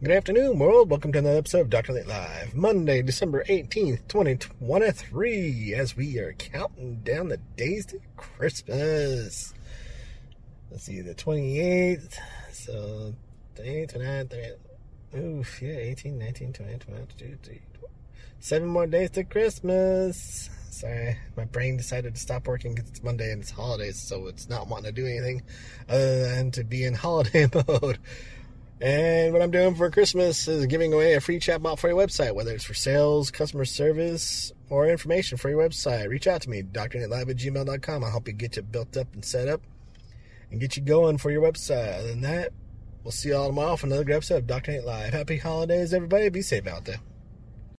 Good afternoon, world. Welcome to another episode of Dr. Nate Live, Monday, December 18th, 2023, as we are counting down the days to Christmas. Let's see, the 28th, so 28th, 29th, 30th, oof, yeah, 18, 19, 20, 21, 22, 23, seven more days to Christmas. Sorry, my brain decided to stop working because it's Monday and it's holidays, so it's not wanting to do anything other than to be in holiday mode. And what I'm doing for Christmas is giving away a free chatbot for your website, whether it's for sales, customer service, or information for your website. Reach out to me, DoctorNateLive at gmail.com. I'll help you get you built up and set up and get you going for your website. Other than that, we'll see you all tomorrow for another good episode of Dr. Nate Live. Happy holidays, everybody. Be safe out there.